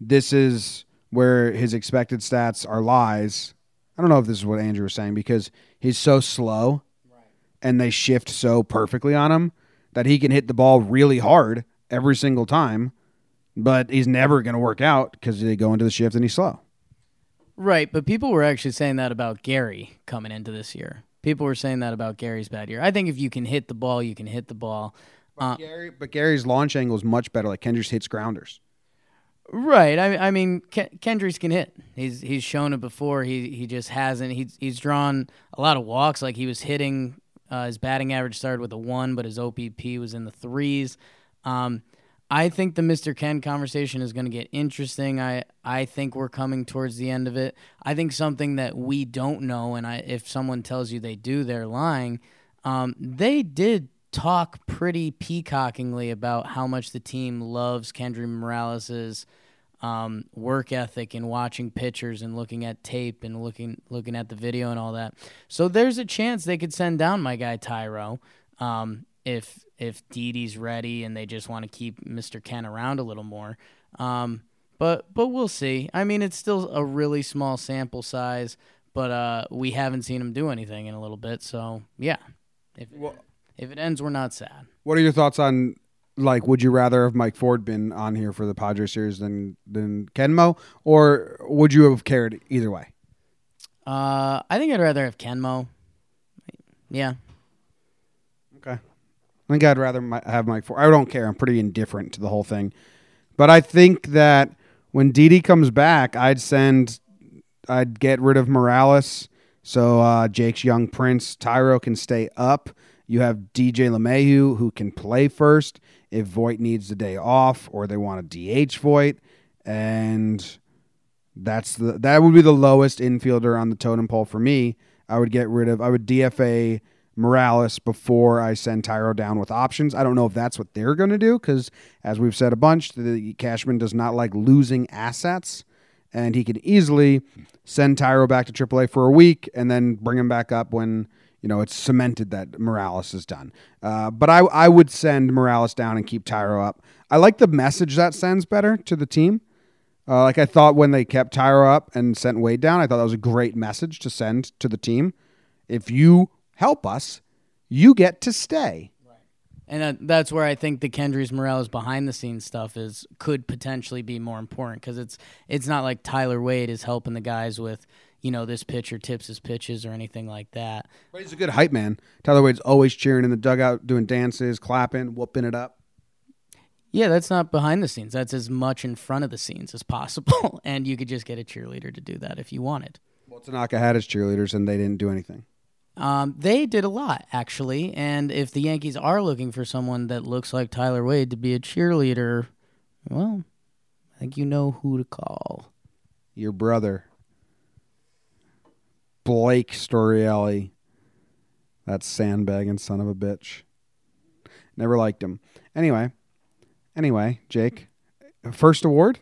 "This is where his expected stats are lies." I don't know if this is what Andrew was saying because he's so slow and they shift so perfectly on him that he can hit the ball really hard every single time, but he's never going to work out because they go into the shift and he's slow. Right, but people were actually saying that about Gary coming into this year. People were saying that about Gary's bad year. I think if you can hit the ball, you can hit the ball. Uh, Gary, but Gary's launch angle is much better. Like Kendrys hits grounders. Right. I, I mean, Ken, Kendrys can hit. He's he's shown it before. He he just hasn't. He's he's drawn a lot of walks. Like he was hitting. Uh, his batting average started with a one, but his OBP was in the threes. Um, I think the Mr. Ken conversation is going to get interesting. I I think we're coming towards the end of it. I think something that we don't know, and I if someone tells you they do, they're lying. Um, they did talk pretty peacockingly about how much the team loves Kendry Morales's um, work ethic and watching pictures and looking at tape and looking looking at the video and all that. So there's a chance they could send down my guy Thairo um, if if Didi's ready and they just want to keep Mr. Ken around a little more. Um, but but we'll see. I mean, it's still a really small sample size, but uh, we haven't seen him do anything in a little bit. So yeah, if if it ends, we're not sad. What are your thoughts on like? Would you rather have Mike Ford been on here for the Padres series than than Kenmo, or would you have cared either way? Uh, I think I'd rather have Kenmo. Yeah, Okay. I think I'd rather have Mike Ford. I don't care. I'm pretty indifferent to the whole thing. But I think that when Didi comes back, I'd send, I'd get rid of Morales. So uh, Jake's young prince, Thairo, can stay up. You have DJ LeMahieu, who can play first if Voit needs the day off or they want to DH Voit. And that's the that would be the lowest infielder on the totem pole for me. I would get rid of I would DFA Morales before I send Thairo down with options. I don't know if that's what they're going to do because, as we've said a bunch, the Cashman does not like losing assets, and he could easily send Thairo back to AAA for a week and then bring him back up when you know it's cemented that Morales is done. Uh, but I I would send Morales down and keep Thairo up. I like the message that sends better to the team. Uh, like I thought when they kept Thairo up and sent Wade down, I thought that was a great message to send to the team. If you help us, you get to stay. and that's where I think the Kendrys Morales behind the scenes stuff is could potentially be more important because it's it's not like Tyler Wade is helping the guys with you know this pitcher tips his pitches or anything like that. But he's a good hype man. Tyler Wade's always cheering in the dugout, doing dances, clapping, whooping it up. Yeah, that's not behind the scenes. That's as much in front of the scenes as possible, [LAUGHS] and you could just get a cheerleader to do that if you wanted. Well, Tanaka had his cheerleaders, and they didn't do anything. Um, they did a lot actually, and if the Yankees are looking for someone that looks like Tyler Wade to be a cheerleader, well, I think you know who to call. Your brother, Blake Storielli, that sandbagging son of a bitch. Never liked him. Anyway, anyway, Jake, first award.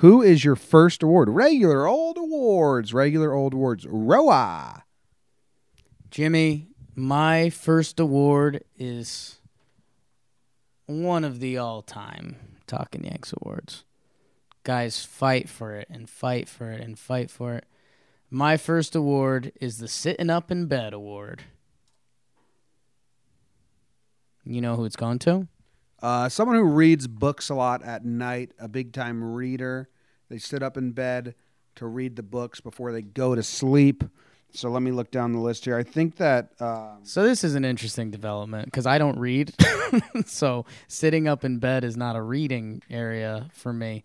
Who is your first award? Regular old awards. Regular old awards. Roa. Jimmy, my first award is one of the all-time Talking Yanks awards. Guys, fight for it and fight for it and fight for it. My first award is the Sitting Up in Bed Award. You know who it's gone to? Uh, someone who reads books a lot at night, a big time reader. They sit up in bed to read the books before they go to sleep. So let me look down the list here. I think that. Um, so this is an interesting development because I don't read. [LAUGHS] so sitting up in bed is not a reading area for me.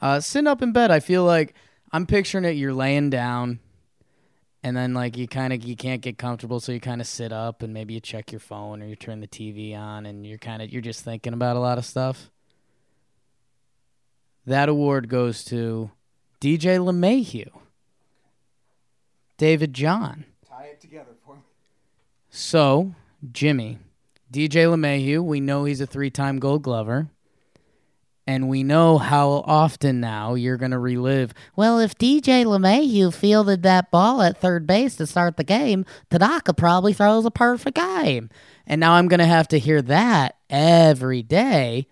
Uh, sitting up in bed, I feel like I'm picturing it. You're laying down, and then like you kind of you can't get comfortable, so you kind of sit up and maybe you check your phone or you turn the TV on, and you're kind of you're just thinking about a lot of stuff. That award goes to DJ LeMahieu, David John. tie it together for me. So, Jimmy, DJ LeMahieu, we know he's a three time gold glover. And we know how often now you're going to relive. Well, if DJ LeMahieu fielded that ball at third base to start the game, Tanaka probably throws a perfect game. And now I'm going to have to hear that every day.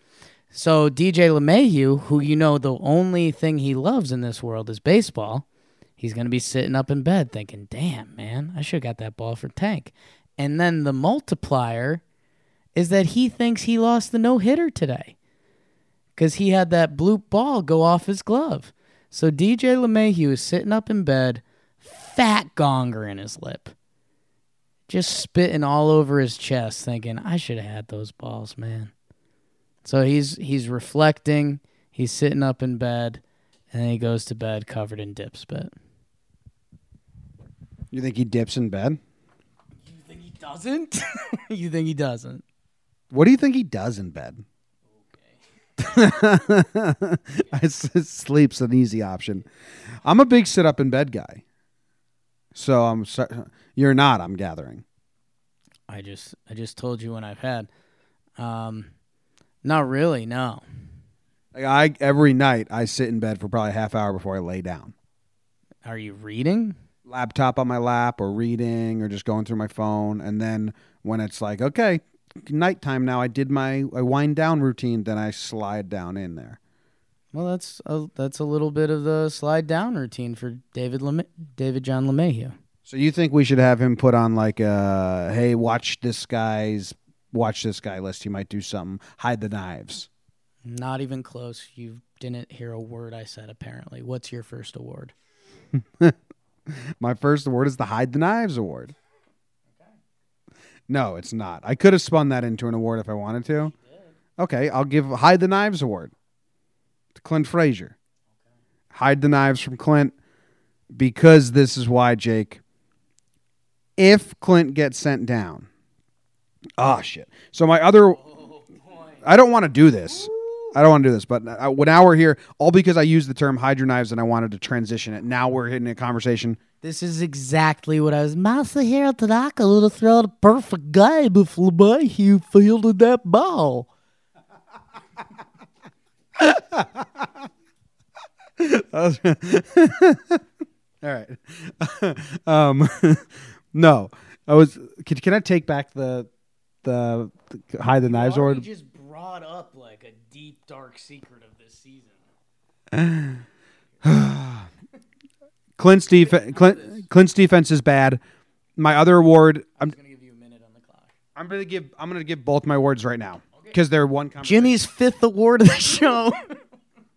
So, DJ LeMahieu, who you know the only thing he loves in this world is baseball, he's going to be sitting up in bed thinking, damn, man, I should have got that ball for Tank. And then the multiplier is that he thinks he lost the no hitter today because he had that bloop ball go off his glove. So DJ LeMahieu is sitting up in bed, fat gonger in his lip, just spitting all over his chest, thinking, I should have had those balls, man. So he's he's reflecting, he's sitting up in bed, and then he goes to bed covered in dip spit. You think he dips in bed? You think he doesn't? [LAUGHS] you think he doesn't? What do you think he does in bed? [LAUGHS] Sleep's an easy option. I'm a big sit up in bed guy. So I'm you're not, I'm gathering. I just I just told you when I've had. Um, not really. No. Like I every night I sit in bed for probably a half hour before I lay down. Are you reading? Laptop on my lap or reading or just going through my phone and then when it's like, okay, nighttime now, I did my I wind down routine, then I slide down in there. Well, that's a, that's a little bit of the slide down routine for David Lema- David John LeMahieu. So you think we should have him put on like a hey, watch this guy's watch this guy list. He might do something. Hide the knives. Not even close. You didn't hear a word I said. Apparently, what's your first award? [LAUGHS] My first award is the Hide the Knives Award. No, it's not. I could have spun that into an award if I wanted to. Okay, I'll give Hide the Knives Award to Clint Frazier. Hide the knives from Clint because this is why, Jake. If Clint gets sent down, oh shit. So my other, I don't want to do this. I don't want to do this, but uh, when now we're here, all because I used the term your knives and I wanted to transition it. Now we're hitting a conversation. This is exactly what I was. Masahiro Tanaka would have thrown a perfect game if LeMahieu fielded that ball. [LAUGHS] All right. [LAUGHS] um, [LAUGHS] no, I was. Can, can I take back the the, the hide the knives award? just brought up like a deep dark secret of this season. [SIGHS] Clint's defense. Clint, Clint's defense is bad. My other award. I'm. I'm gonna give you a minute on the clock. I'm gonna give. I'm gonna give both my awards right now because they're one. Jimmy's fifth award of the show.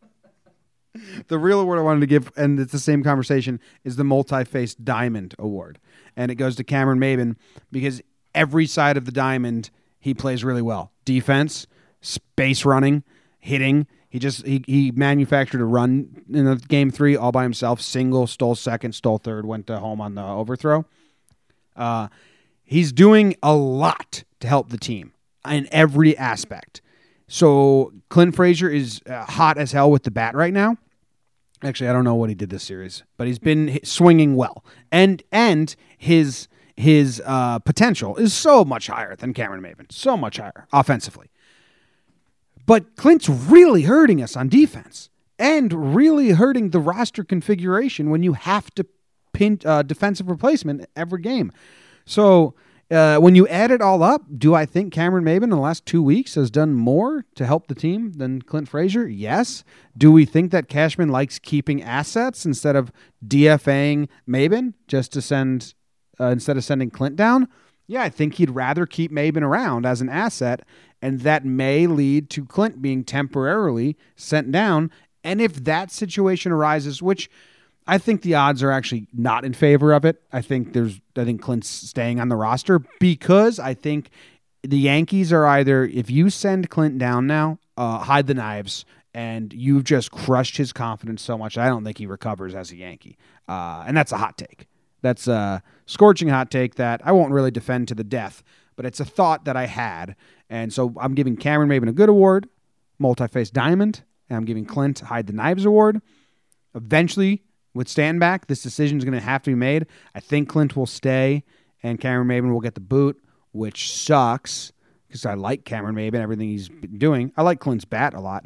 [LAUGHS] the real award I wanted to give, and it's the same conversation, is the multi-faced diamond award, and it goes to Cameron Maybin because every side of the diamond he plays really well. Defense, space running, hitting. He just he, he manufactured a run in the game three all by himself. Single, stole second, stole third, went to home on the overthrow. Uh, he's doing a lot to help the team in every aspect. So Clint Frazier is uh, hot as hell with the bat right now. Actually, I don't know what he did this series, but he's been swinging well, and and his his uh, potential is so much higher than Cameron Maybin, so much higher offensively. But Clint's really hurting us on defense, and really hurting the roster configuration when you have to pin uh, defensive replacement every game. So uh, when you add it all up, do I think Cameron Maybin in the last two weeks has done more to help the team than Clint Frazier? Yes. Do we think that Cashman likes keeping assets instead of DFAing Maybin just to send uh, instead of sending Clint down? Yeah, I think he'd rather keep Maybin around as an asset, and that may lead to Clint being temporarily sent down. And if that situation arises, which I think the odds are actually not in favor of it. I think there's I think Clint's staying on the roster because I think the Yankees are either if you send Clint down now, uh, hide the knives, and you've just crushed his confidence so much. I don't think he recovers as a Yankee, uh, and that's a hot take. That's a scorching hot take that I won't really defend to the death, but it's a thought that I had, and so I'm giving Cameron Maybin a good award, multi-face diamond, and I'm giving Clint hide the knives award. Eventually, with stand back, this decision is going to have to be made. I think Clint will stay, and Cameron Maybin will get the boot, which sucks because I like Cameron Maybin, everything he's been doing. I like Clint's bat a lot,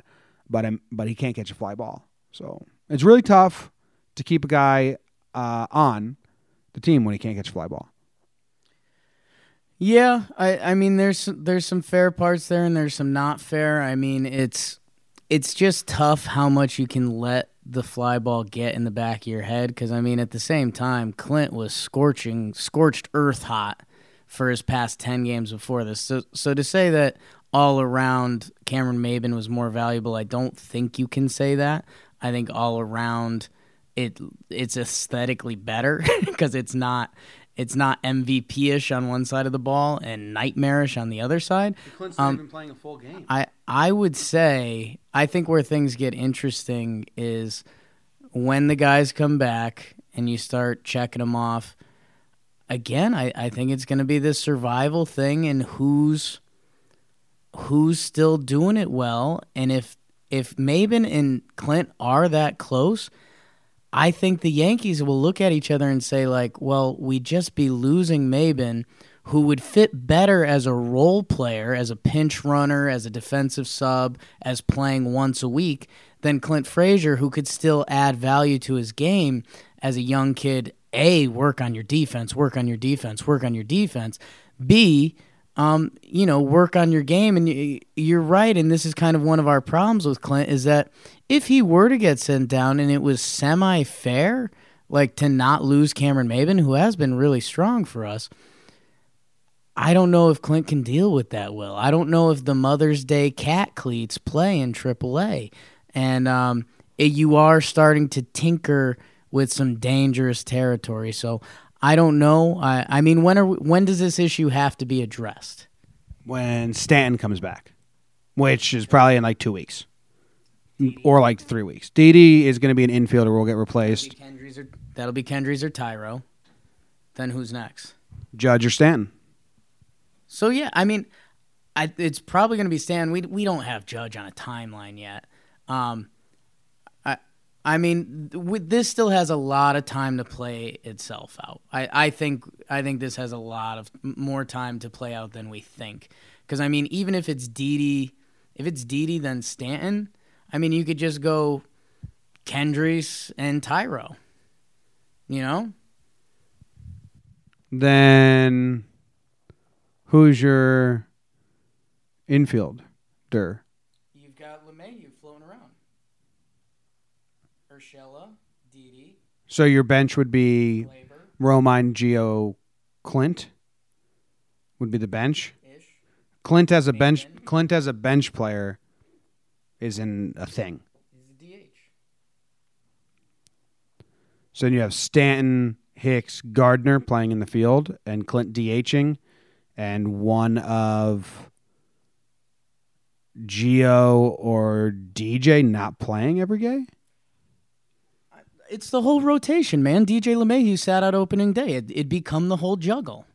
but I'm, but he can't catch a fly ball, so it's really tough to keep a guy uh, on the team when he can't catch a fly ball. Yeah, I, I mean there's there's some fair parts there and there's some not fair. I mean it's it's just tough how much you can let the fly ball get in the back of your head because I mean at the same time Clint was scorching scorched earth hot for his past 10 games before this. So so to say that all around Cameron Maybin was more valuable, I don't think you can say that. I think all around it it's aesthetically better [LAUGHS] because it's not it's not MVP ish on one side of the ball and nightmarish on the other side. Clint's Um, even playing a full game. I I would say I think where things get interesting is when the guys come back and you start checking them off. Again, I, I think it's going to be this survival thing and who's who's still doing it well. And if if Maybin and Clint are that close, I think the Yankees will look at each other and say like, well, we'd just be losing Maybin who would fit better as a role player, as a pinch runner, as a defensive sub, as playing once a week than Clint Frazier who could still add value to his game as a young kid. A, work on your defense, work on your defense, work on your defense. B, um, you know, work on your game. And you're right. And this is kind of one of our problems with Clint is that if he were to get sent down and it was semi fair, like to not lose Cameron Maybin, who has been really strong for us, I don't know if Clint can deal with that well. I don't know if the Mother's Day cat cleats play in AAA. And um, it, you are starting to tinker with some dangerous territory. So I don't know. I, I mean, when are we, when does this issue have to be addressed? when Stanton comes back, which is probably in like two weeks or like three weeks. Didi is going to be an infielder. Will get replaced. Or, that'll be Kendrys or Thairo. Then who's next? Judge or Stanton. So yeah, I mean, I, it's probably going to be Stanton. We we don't have Judge on a timeline yet. Um, I mean, this still has a lot of time to play itself out. I, I think I think this has a lot of more time to play out than we think. Because I mean, even if it's Didi, if it's Didi, then Stanton. I mean, you could just go Kendrys and Thairo. You know, Then who's your infielder? You've got LeMahieu floating around. Urshela, Didi, So your bench would be Gleyber, Romine, Gio, Clint. Would be the bench. Ish. Clint as a bench. Maybin. Clint as a bench player is in a thing. He's a DH. So then you have Stanton, Hicks, Gardner playing in the field, and Clint DHing, and one of Gio or DJ not playing every game. It's the whole rotation, man. DJ LeMahieu sat out opening day. It, it'd become the whole juggle.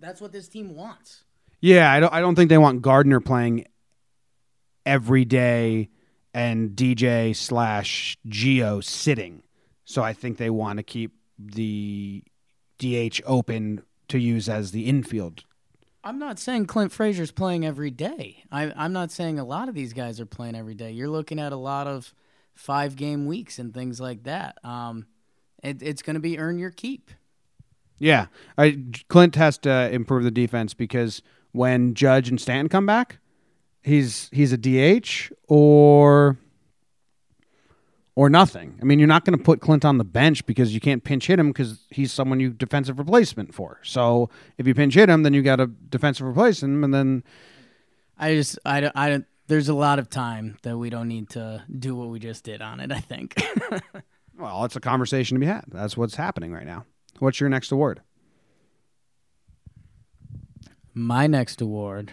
That's what this team wants. Yeah, I don't. I don't think they want Gardner playing every day and DJ slash Gio sitting. So I think they want to keep the DH open to use as the infield I'm not saying Clint Frazier's playing every day. I, I'm not saying a lot of these guys are playing every day. You're looking at a lot of five game weeks and things like that. Um, it, it's going to be earn your keep. Yeah, I, Clint has to improve the defense because when Judge and Stanton come back, he's he's a DH or or nothing. I mean, you're not going to put Clint on the bench because you can't pinch hit him because he's someone you defensive replacement for. So if you pinch hit him, then you got a defensive replacement, and then I just I don't I don't. There's a lot of time that we don't need to do what we just did on it. I think. [LAUGHS] well, it's a conversation to be had. That's what's happening right now. What's your next award? my next award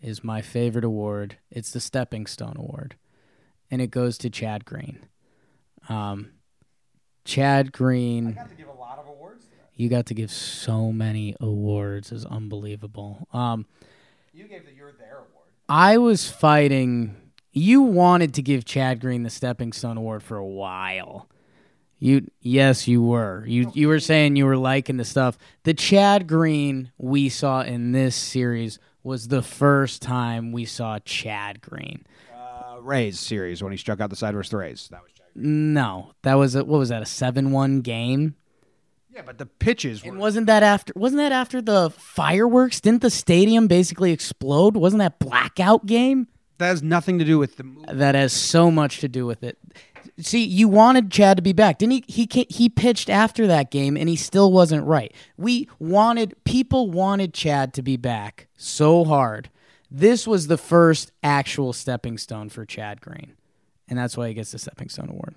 is my favorite award. It's the Stepping Stone Award, and it goes to Chad Green. Um, Chad Green. I got to give a lot of awards. You got to give so many awards. Is unbelievable. Um, You gave the You're There award. I was fighting. You wanted to give Chad Green the Stepping Stone Award for a while. You yes, you were. You you were saying you were liking the stuff. The Chad Green we saw in this series was the first time we saw Chad Green. Uh, Rays series when he struck out the side versus the Rays. That was Chad. No, that was a, what was that a seven one game? Yeah, but the pitches were. And wasn't that after? Wasn't that after the fireworks? Didn't the stadium basically explode? Wasn't that blackout game? that has nothing to do with the movie. That has so much to do with it. See, you wanted Chad to be back, didn't he? He he pitched after that game, and he still wasn't right. We wanted people wanted Chad to be back so hard. This was the first actual stepping stone for Chad Green, and that's why he gets the stepping stone award.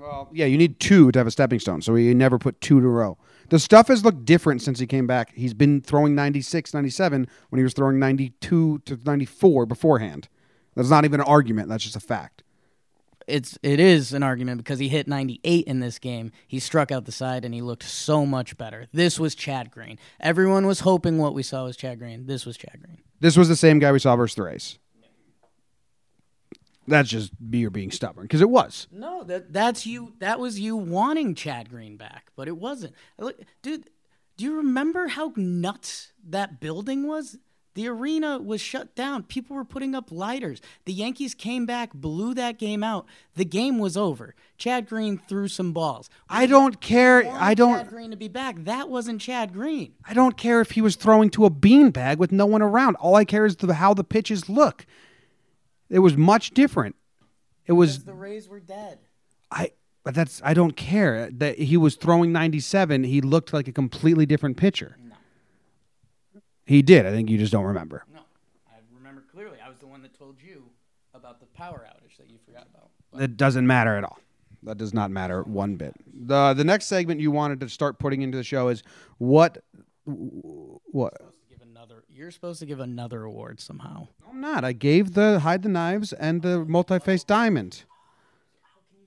Well, yeah, you need two to have a stepping stone, so he never put two in a row. The stuff has looked different since he came back. He's been throwing 96, 97 when he was throwing 92 to 94 beforehand. That's not even an argument. That's just a fact. It's it is an argument because he hit 98 in this game. He struck out the side and he looked so much better. This was Chad Green. Everyone was hoping what we saw was Chad Green. This was Chad Green. This was the same guy we saw versus the Rays. That's just me or being stubborn because it was. No, that that's you. That was you wanting Chad Green back, but it wasn't. Look, dude, do you remember how nuts that building was? The arena was shut down. People were putting up lighters. The Yankees came back, blew that game out. The game was over. Chad Green threw some balls. I don't care. I don't. Chad Green to be back. That wasn't Chad Green. I don't care if he was throwing to a beanbag with no one around. All I care is the, how the pitches look. It was much different. It was The Rays were dead. I. But that's I don't care that he was throwing 97. He looked like a completely different pitcher. No. He did. I think you just don't remember. No, I remember clearly. I was the one that told you about the power outage that you forgot about. It doesn't matter at all. That does not matter one bit. the The next segment you wanted to start putting into the show is what what. You're supposed to give another award somehow. I'm not. I gave the hide the knives and the multi-faced diamond.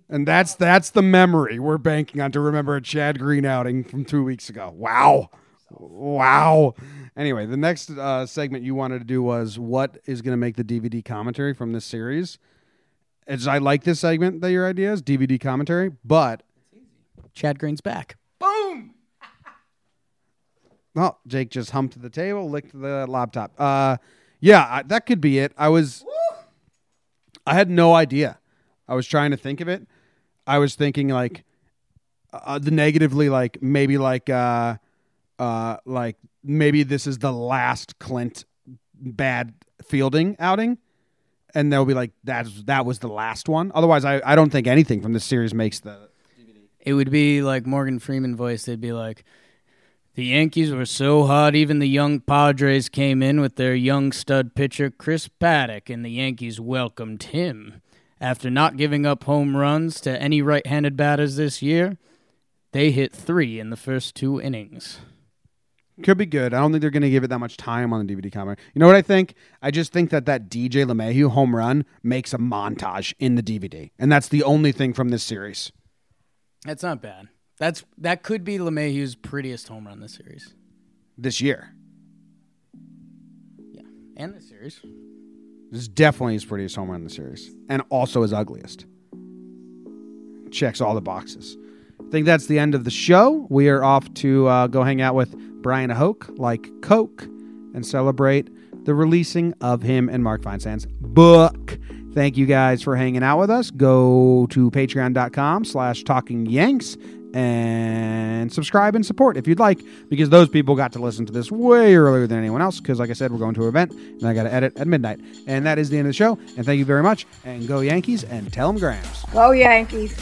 And that's that's the memory we're banking on to remember a Chad Green outing from two weeks ago. Wow, wow. Anyway, the next uh, segment you wanted to do was what is going to make the DVD commentary from this series. As I like this segment that your idea is DVD commentary, but Chad Green's back. Oh, Jake just humped the table, licked the laptop. Uh, yeah, I, that could be it. I was, I had no idea. I was trying to think of it. I was thinking like uh, the negatively, like maybe like, uh, uh, like maybe this is the last Clint bad fielding outing, and they'll be like that's that was the last one. Otherwise, I I don't think anything from this series makes the It would be like Morgan Freeman voice. They'd be like, "The Yankees were so hot, even the young Padres came in with their young stud pitcher Chris Paddack, and the Yankees welcomed him. After not giving up home runs to any right-handed batters this year, they hit three in the first two innings." Could be good. I don't think they're going to give it that much time on the DVD camera. You know what I think? I just think that that DJ LeMahieu home run makes a montage in the DVD, and that's the only thing from this series. That's not bad. That's that could be LeMahieu's prettiest home run this series. This year, Yeah, and this series. this is definitely his prettiest home run in the series, and also his ugliest. Checks all the boxes. I think that's the end of the show. We are off to uh, go hang out with Bryan Hoch, like Coke, and celebrate the releasing of him and Mark Feinsand's book. Thank you guys for hanging out with us. Go to patreon.com slash talking yanks and subscribe and support if you'd like, because those people got to listen to this way earlier than anyone else. Because, like I said, we're going to an event and I got to edit at midnight. And that is the end of the show. And thank you very much. And go Yankees and tell them Grams. Go Yankees.